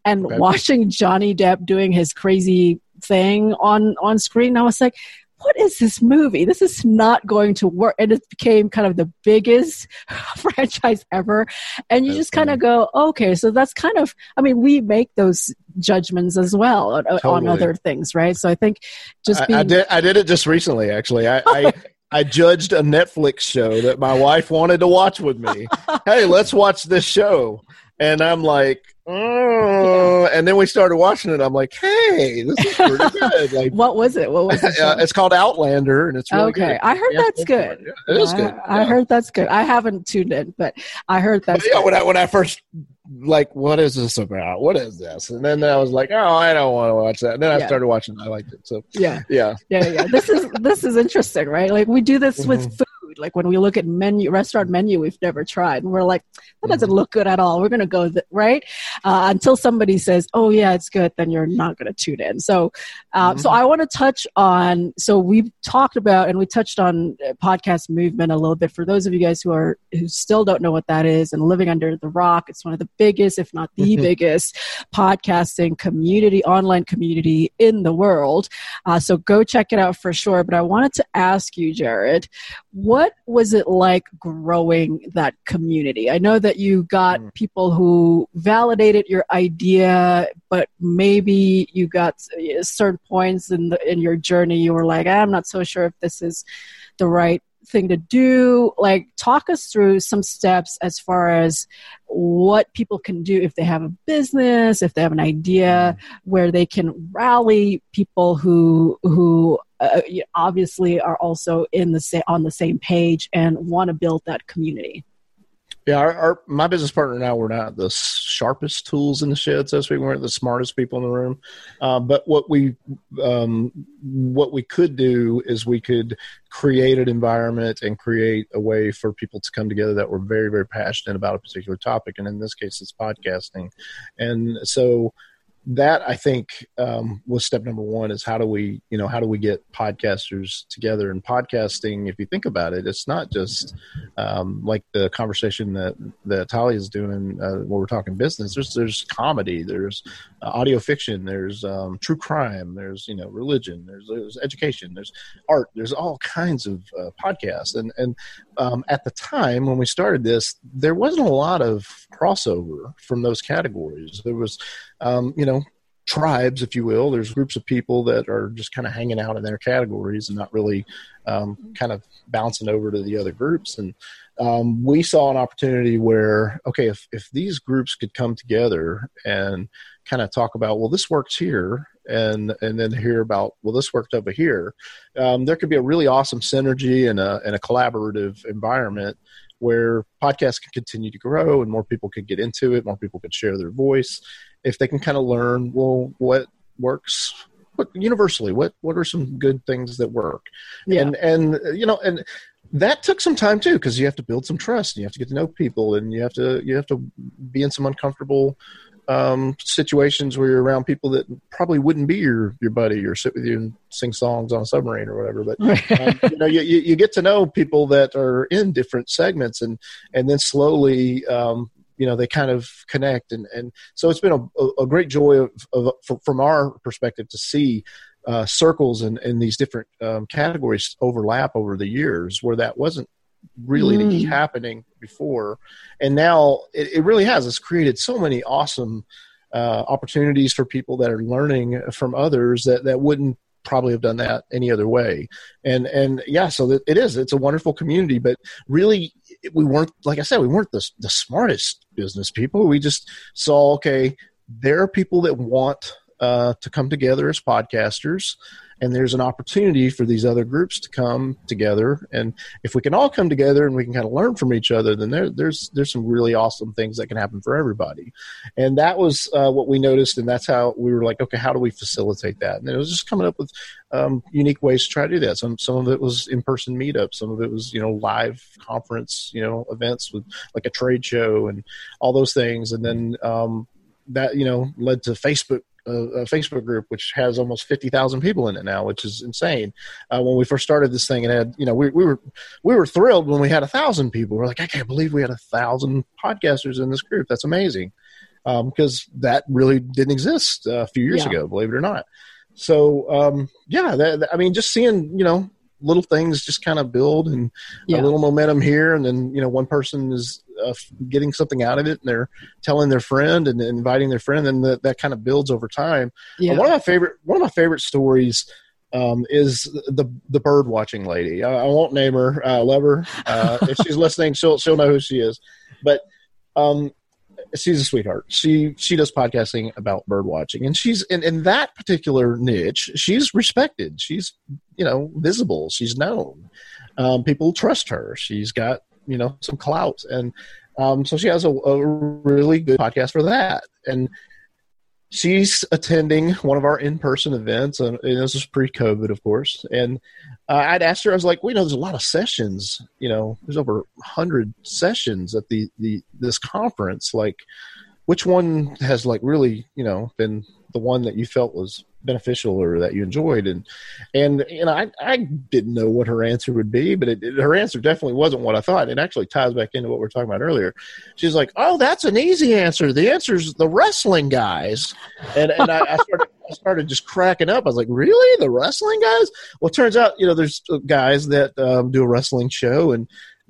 and okay. watching Johnny Depp doing his crazy thing on on screen. I was like, what is this movie? This is not going to work. And it became kind of the biggest franchise ever. And you that's just kind of go, okay, so that's kind of, I mean, we make those judgments as well on, totally. on other things, right? So I think just being. I, I, did, I did it just recently, actually. I, I I judged a Netflix show that my wife wanted to watch with me. hey, let's watch this show. And I'm like, oh. and then we started watching it. I'm like, hey, this is pretty good. Like, what was it? What was it? Uh, it's called Outlander, and it's really okay. Good. I heard yeah, that's good. Yeah, it is good. I, I, heard that's good. I haven't tuned in, but I heard that's. yeah, when I when I first like, what is this about? What is this? And then I was like, oh, I don't want to watch that. And then I started watching. I liked it. So yeah, yeah, yeah, yeah. This is this is interesting, right? Like we do this mm-hmm. with food. Like when we look at menu, restaurant menu, we've never tried, and we're like, that doesn't mm-hmm. look good at all. We're gonna go th- right uh, until somebody says, "Oh yeah, it's good." Then you're not gonna tune in. So, uh, mm-hmm. so I want to touch on. So we've talked about and we touched on uh, podcast movement a little bit. For those of you guys who are who still don't know what that is and living under the rock, it's one of the biggest, if not the mm-hmm. biggest, podcasting community, online community in the world. Uh, so go check it out for sure. But I wanted to ask you, Jared, what was it like growing that community? I know that you got mm. people who validated your idea, but maybe you got certain points in the in your journey you were like, I'm not so sure if this is the right thing to do like talk us through some steps as far as what people can do if they have a business if they have an idea mm. where they can rally people who who uh, obviously are also in the sa- on the same page and want to build that community. Yeah, our, our, my business partner and I were not the sharpest tools in the shed, so to speak. We weren't the smartest people in the room, uh, but what we um, what we could do is we could create an environment and create a way for people to come together that were very very passionate about a particular topic, and in this case, it's podcasting, and so that I think um, was step number one is how do we you know how do we get podcasters together and podcasting? If you think about it it's not just um, like the conversation that that Talia is doing uh, when we're talking business. There's there's comedy there's uh, audio fiction there's um, true crime there's you know religion there's there's education there's art there's all kinds of uh, podcasts. And and um, at the time when we started this there wasn't a lot of crossover from those categories. There was um, you know, tribes, if you will. There's groups of people that are just kind of hanging out in their categories and not really um, kind of bouncing over to the other groups. And um, we saw an opportunity where, okay, if, if these groups could come together and kind of talk about, well, this works here, and and then hear about, well, this worked over here, um, there could be a really awesome synergy and a, and a collaborative environment where podcasts can continue to grow and more people could get into it, more people could share their voice, if they can kind of learn well what works what universally what what are some good things that work yeah. and and you know and that took some time too because you have to build some trust and you have to get to know people and you have to you have to be in some uncomfortable um, situations where you're around people that probably wouldn't be your your buddy or sit with you and sing songs on a submarine or whatever. But um, you know, you, you get to know people that are in different segments, and and then slowly. Um, you know they kind of connect. And, and so it's been a, a great joy of, of, from our perspective to see uh, circles and, and these different um, categories overlap over the years where that wasn't really mm. happening before. And now it, it, really has. It's created so many awesome uh, opportunities for people that are learning from others that, that wouldn't probably have done that any other way. And and yeah so it is. It's a wonderful community but really we weren't like i said we weren't the, the smartest business people. We just saw okay there are people that want uh, to come together as podcasters. And there's an opportunity for these other groups to come together. And if we can all come together and we can kind of learn from each other then there, there's there's some really awesome things that can happen for everybody. And that was uh, what we noticed. And that's how we were like okay how do we facilitate that? And it was just coming up with um, unique ways to try to do that. Some some of it was in-person meetups. Some of it was you know live conference you know events with like a trade show and all those things. And then um, that you know led to facebook a, a, Facebook group which has almost fifty thousand people in it now, which is insane. Uh, when we first started this thing, it had you know we, we were we were thrilled when we had a thousand people. We're like, I can't believe we had a thousand podcasters in this group. That's amazing because um, that really didn't exist uh, a few years yeah. ago, believe it or not. So um, yeah, that, that, I mean, just seeing you know little things just kind of build and yeah. a little momentum here, and then you know one person is uh, getting something out of it and they're telling their friend and inviting their friend and that, that kind of builds over time yeah. Uh, one of my favorite one of my favorite stories um, is the the bird watching lady. I, I won't name her. I love her. Uh, if she's listening, she'll she'll know who she is. But um, she's a sweetheart. She she does podcasting about bird watching, and she's in, in that particular niche. She's respected. She's you know visible. She's known. Um, people trust her. She's got you know some clout, and um, so she has a, a really good podcast for that. And she's attending one of our in-person events and, this was pre-covid of course. And uh, i'd asked her i was like well you know there's a lot of sessions you know there's over 100 sessions at the, the this conference. Like which one has like really you know been the one that you felt was beneficial or that you enjoyed. And and you know I, I didn't know what her answer would be but it, it, her answer definitely wasn't what I thought. It actually ties back into what we are talking about earlier. She's like oh that's an easy answer. The answer is the wrestling guys. And and I, I started started just cracking up. I was like really? The wrestling guys? Well it turns out you know there's guys that um, do a wrestling show and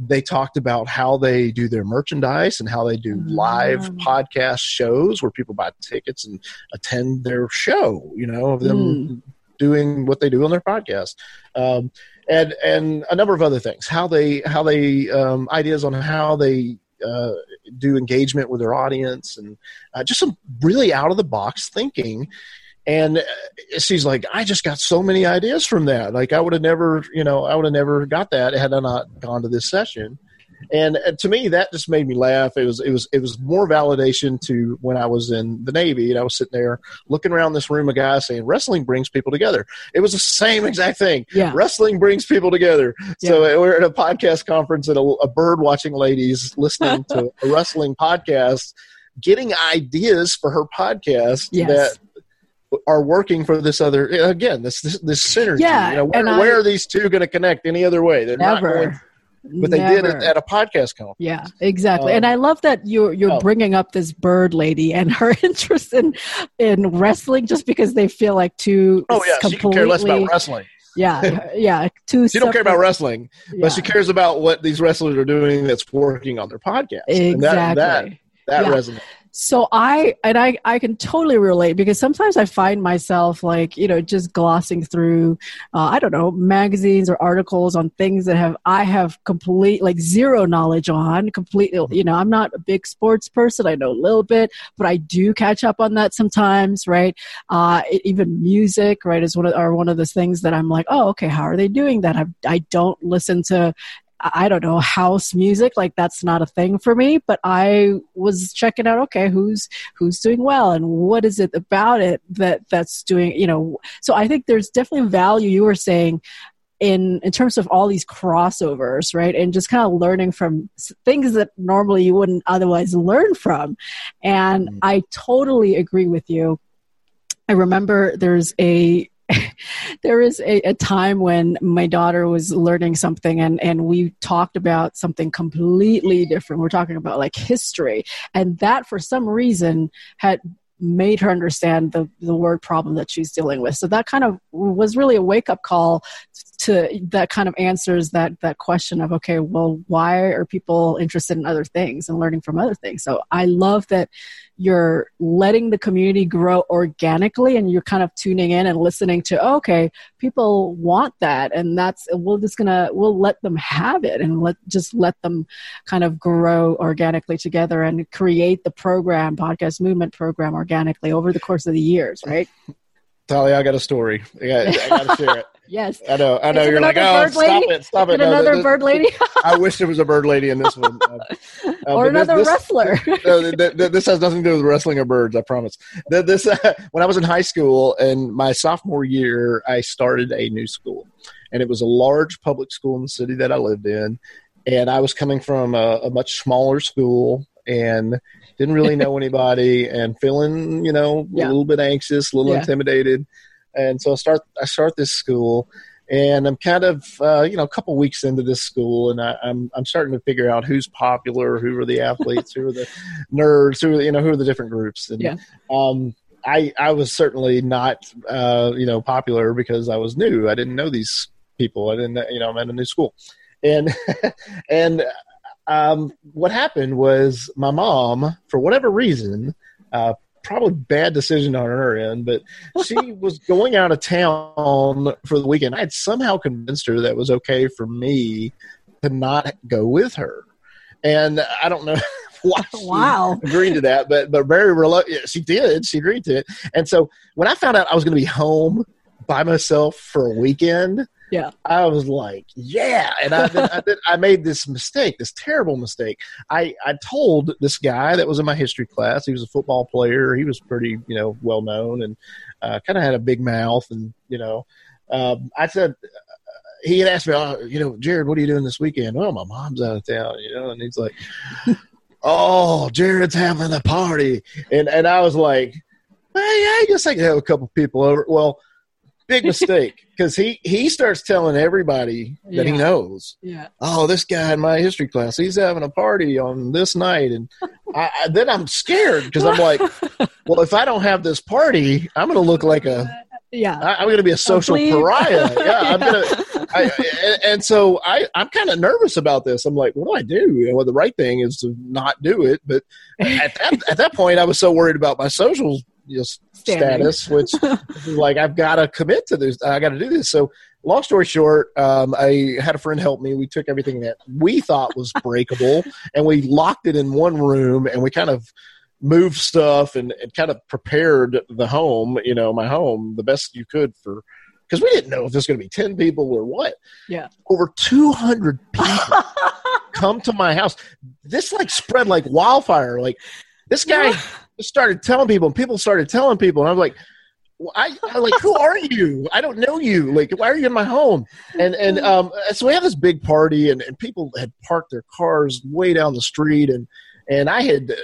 they talked about how they do their merchandise and how they do live mm. podcast shows where people buy tickets and attend their show, you know, of them mm. doing what they do on their podcast. Um, and, and a number of other things, how they, how they, um, ideas on how they, uh, do engagement with their audience and uh, just some really out of the box thinking and uh, she's like i just got so many ideas from that. Like i would have never you know i would have never got that had i not gone to this session. And, and, to me that just made me laugh. It was it was it was more validation to when i was in the navy. And i was sitting there looking around this room of guys saying wrestling brings people together. It was the same exact thing. Yeah. wrestling brings people together. Yeah. so we're at a podcast conference and a, a bird watching ladies listening to a wrestling podcast getting ideas for her podcast yes. that are working for this other again this this, this synergy. Yeah, you know, where, I, where, are these two going to connect any other way? They're never. not going. But they Never. did it at a podcast conference. Yeah, exactly. Um, and I love that you're you're oh. bringing up this bird lady and her interest in in wrestling just because they feel like two. Oh yeah, she can care less about wrestling. Yeah, yeah. Two. she don't care about wrestling, yeah. but she cares about what these wrestlers are doing that's working on their podcast. Exactly. And that that, that yeah. resonates so i and i i can totally relate because sometimes i find myself like you know just glossing through uh, i don't know magazines or articles on things that have i have complete like zero knowledge on completely you know i'm not a big sports person i know a little bit but i do catch up on that sometimes right? Uh, even music right is one of are one of those things that i'm like oh okay how are they doing that? I, I don't listen to I don't know, house music. Like that's not a thing for me, but I was checking out, okay, who's, who's doing well and what is it about it that that's doing, you know, so I think there's definitely value you were saying in in terms of all these crossovers right and just kind of learning from things that normally you wouldn't otherwise learn from and mm-hmm. i totally agree with you i remember there's a there is a, a, time when my daughter was learning something and, and we talked about something completely different. We're talking about like history. And that for some reason had made her understand the, the word problem that she's dealing with. So that kind of was really a wake up call to that kind of answers that that question of okay well why are people interested in other things and learning from other things so i love that you're letting the community grow organically and you're kind of tuning in and listening to oh, okay people want that and that's we're just gonna we'll let them have it and let just let them kind of grow organically together and create the program podcast movement program organically over the course of the years right Tali, I got a story. I got, I got to share it. yes. I know. I know. You're like, oh, stop it, stop it. it. No, another this, bird lady. I wish there was a bird lady in this one. Uh, or another this, wrestler. no, this has nothing to do with wrestling or birds. I promise. This uh, when I was in high school and my sophomore year, I started a new school, and it was a large public school in the city that I lived in, and I was coming from a, a much smaller school and didn't really know anybody and feeling you know yeah. a little bit anxious a little yeah. intimidated and so i start i start this school and i'm kind of uh, you know a couple weeks into this school and I, am I'm, I'm starting to figure out who's popular who are the athletes who are the nerds who are you know who are the different groups and yeah. um I, I was certainly not, uh, you know, popular because I was new. I didn't know these people. I didn't, you know, I'm at a new school, and and um, what happened was my mom, for whatever reason, uh, probably bad decision on her end, but she was going out of town for the weekend. I had somehow convinced her that it was okay for me to not go with her. And I don't know why wow. agreed to that, but but very reluctant. She did. She agreed to it. And so when I found out I was going to be home by myself for a weekend, yeah. I was like, yeah. And I, I, I, made this mistake, this terrible mistake. I, I told this guy that was in my history class, he was a football player. He was pretty, you know, well known and uh, kind of had a big mouth. And, you know, um, I said, uh, he had asked me, oh, you know, Jared, what are you doing this weekend? Well, my mom's out of town, you know, and he's like, oh, Jared's having a party. And, and I was like, hey, I guess I can have a couple people over. Well, big mistake because he he starts telling everybody that yeah. he knows. Yeah. Oh, this guy in my history class, he's having a party on this night, and I, I, then I'm scared because I'm like, well, if I don't have this party, I'm going to look like a yeah. I, am going to be a social pariah. Yeah, I'm going to. And, and, so I I'm kind of nervous about this. I'm like, what do I do? You know, well, the right thing is to not do it, but at that at that point, I was so worried about my social you know, status, which like I've got to commit to this. I got to do this. So, long story short, um, I had a friend help me. We took everything that we thought was breakable and we locked it in one room, and we kind of moved stuff and, and kind of prepared the home. You know, my home the best you could for because we didn't know if there's going to be 10 people or what. Yeah. Over 200 people come to my house. This like spread like wildfire. Like this guy started telling people, and people started telling people, and I was like, I, I like, who are you? I don't know you. Like, why are you in my home? And and um, so we had this big party, and, and people had parked their cars way down the street, and and I had uh,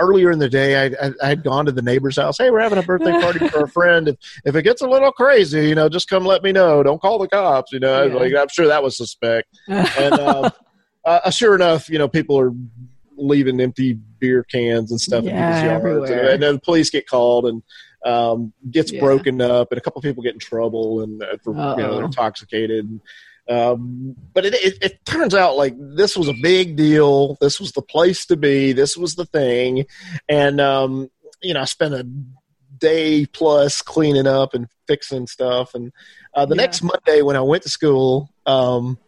earlier in the day, I, I, I, had gone to the neighbor's house. Hey, we're having a birthday party for a friend. If if it gets a little crazy, you know, just come let me know. Don't call the cops. You know, yeah. like I'm sure that was suspect. and um, uh, sure enough, you know, people are leaving empty beer cans and stuff yeah, in people's yards. And, then the police get called and um, gets yeah. broken up, and a couple people get in trouble and uh, for, you know they're intoxicated. Um, but it, it, it, turns out like this was a big deal. This was the place to be. This was the thing, and um, you know I spent a day plus cleaning up and fixing stuff. And uh, the yeah. next Monday when I went to school, um,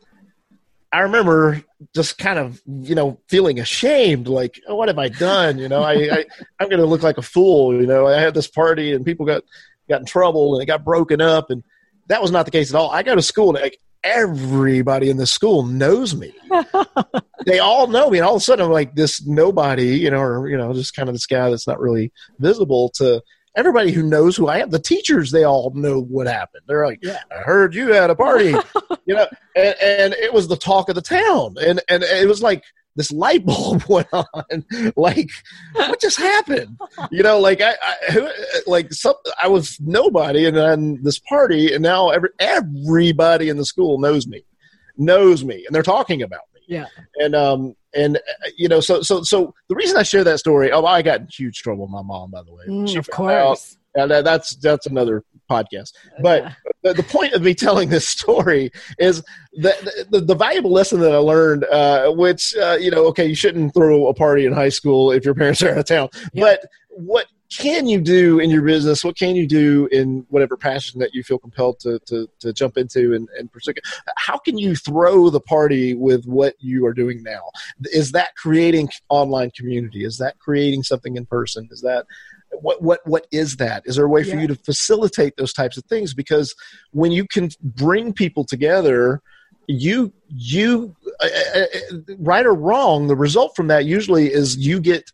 I remember just kind of, you know, feeling ashamed, like, oh, what have I done? You know, I, I I'm going to look like a fool. You know, I had this party and people got got in trouble and it got broken up, and that was not the case at all. I go to school and like everybody in the school knows me. they all know me, and all of a sudden I'm like this nobody, you know, or you know, just kind of this guy that's not really visible to everybody who knows who I am, the teachers, they all know what happened. They're like, Yeah. I heard you had a party, you know, and, and it was the talk of the town. And, and it was like this light bulb went on. like, what just happened? You know, like I, I like some, I was nobody and then this party and now every, everybody in the school knows me, knows me and they're talking about me. Yeah. And, um, and uh, you know, so, so, so the reason I share that story, oh, I got in huge trouble with my mom, by the way. Mm, of out- course. that, that's that's another podcast. But Yeah. the, the point of me telling this story is that the, the valuable lesson that I learned, uh, which uh, you know, okay, you shouldn't throw a party in high school if your parents are out of town. Yeah. But what can you do in your business? What can you do in whatever passion that you feel compelled to to, to jump into and, and pursue? How can you throw the party with what you are doing now? Is that creating online community? Is that creating something in person? Is that what what what is that? Is there a way for Yeah. you to facilitate those types of things? Because when you can bring people together, you you uh, uh, uh, right or wrong, the result from that usually is you get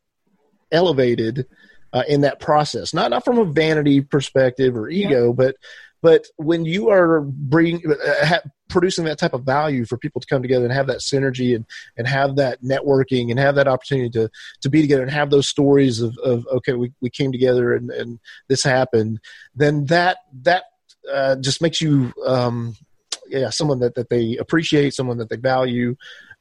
elevated uh, in that process. Not not from a vanity perspective or ego, but but when you are bringing uh, ha- producing that type of value for people to come together and have that synergy and and have that networking and have that opportunity to to be together and have those stories of, of okay we, we came together and, and this happened then that that uh, just makes you um, yeah someone that, that they appreciate someone that they value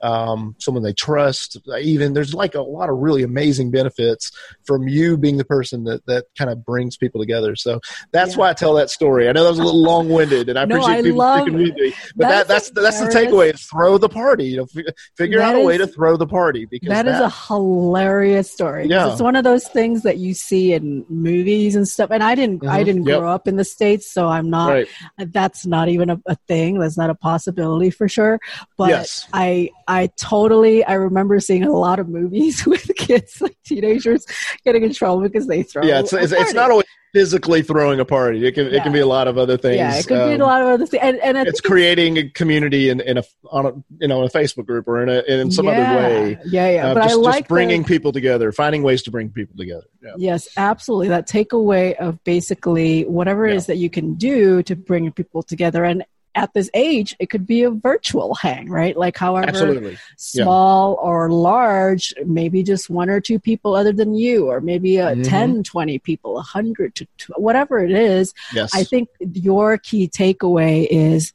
um, someone they trust even there's like a lot of really amazing benefits from you being the person that that kind of brings people together so that's Yeah. why i tell that story i know that was a little long-winded and i No, appreciate I people sticking with me but that, That's that's that's the takeaway is throw the party you know f- figure That out a way to throw the party because That is a hilarious story. Yeah. It's one of those things that you see in movies and stuff. And I didn't I Mhm. didn't Yep. grow up in the States, so I'm not right that's not even a, a thing. That's not a possibility for sure. But Yes. I I totally I remember seeing a lot of movies with kids like teenagers getting in trouble because they throw yeah it's, it's, it's not always physically throwing a party it can it can be a lot of other things Yeah, it could be Um, a lot of other things. And, and it's creating a community in, in a on a you know a Facebook group or in a in some yeah, other way. Yeah, yeah. Uh, but just, I just like the- bringing people together, finding ways to bring people together. Yeah. Yes, absolutely. That takeaway of basically whatever it Yeah. is that you can do to bring people together. And at this age, it could be a virtual hang, right? Like, however Absolutely. small or large, maybe just one or two people other than you, or maybe uh, Mhm. 10, 20 people, 100 to tw- whatever it is. Yes. I think your key takeaway is,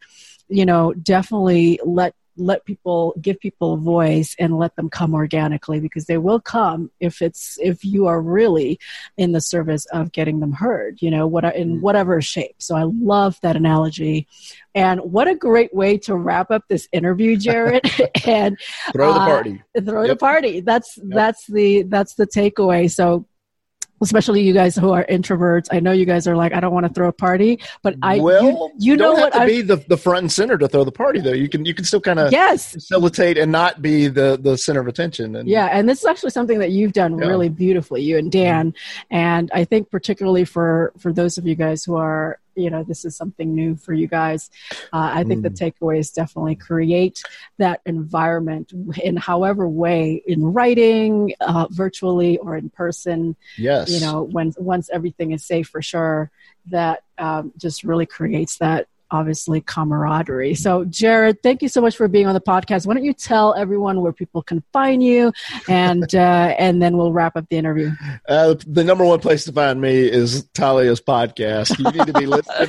you know, definitely let let people give people a voice and let them come organically because they will come if it's if you are really in the service of getting them heard you know what in Mm. whatever shape. So i love that analogy. And what a great way to wrap up this interview jared. And Throw the uh, party. throw the party. That's that's the that's the takeaway. So especially you guys who are introverts i know you guys are like i don't want to throw a party but i well, you, you know don't have to i be the, the front and center to throw the party though. You can you can still kind of yes facilitate and not be the the center of attention. And yeah and this is actually something that you've done Yeah. really beautifully you and dan mm-hmm. and i think particularly for for those of you guys who are you know this is something new for you guys uh, i think the Mm. takeaway is definitely create that environment in however way in writing uh, virtually or in person yes, you know when once everything is safe for sure that um, just really creates that obviously camaraderie so jared thank you so much for being on the podcast why don't you tell everyone where people can find you and uh, and then we'll wrap up the interview Uh, the number one place to find me is Talia's podcast. You need to be listening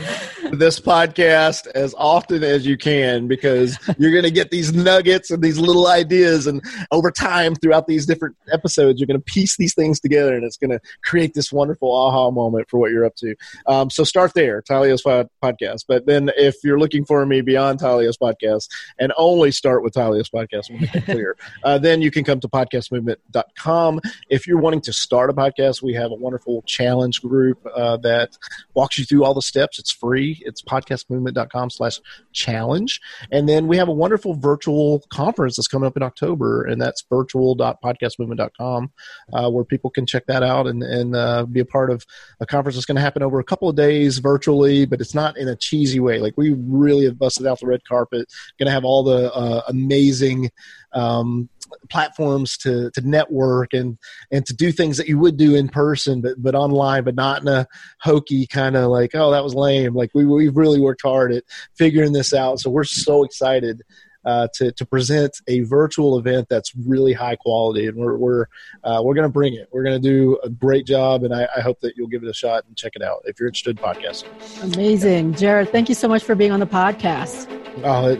to this podcast as often as you can because you're going to get these nuggets and these little ideas. And over time, throughout these different episodes, you're going to piece these things together and it's going to create this wonderful aha moment for what you're up to. Um, so start there, Talia's podcast. But then if you're looking for me beyond Talia's podcast and only start with Talia's podcast, we'll make it clear, uh, then you can come to podcastmovement.com if you're wanting to start a podcast, we have a wonderful challenge group uh, that walks you through all the steps. It's free. It's podcastmovement.com slash challenge. And then we have a wonderful virtual conference that's coming up in October, and that's virtual.podcastmovement.com, uh, where people can check that out and, and uh, be a part of a conference that's going to happen over a couple of days virtually, but it's not in a cheesy way. Like we really have busted out the red carpet. Going to have all the uh, amazing um, platforms to to network and and to do things that you would do in person, but but online, but not in a hokey kind of like oh that was lame. Like we we've really worked hard at figuring this out. So we're so excited uh, to to present a virtual event that's really high quality, and we're we're uh, we're going to bring it. We're going to do a great job, and I, I, hope that you'll give it a shot and check it out if you're interested in podcasting. Amazing, Jared. Thank you so much for being on the podcast. Oh,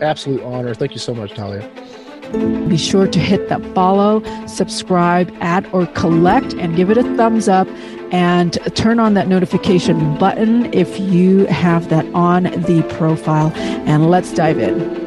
absolute honor. Thank you so much, Talia. Be sure to hit that follow, subscribe, add, or collect, and give it a thumbs up. And turn on that notification button if you have that on the profile. And let's dive in.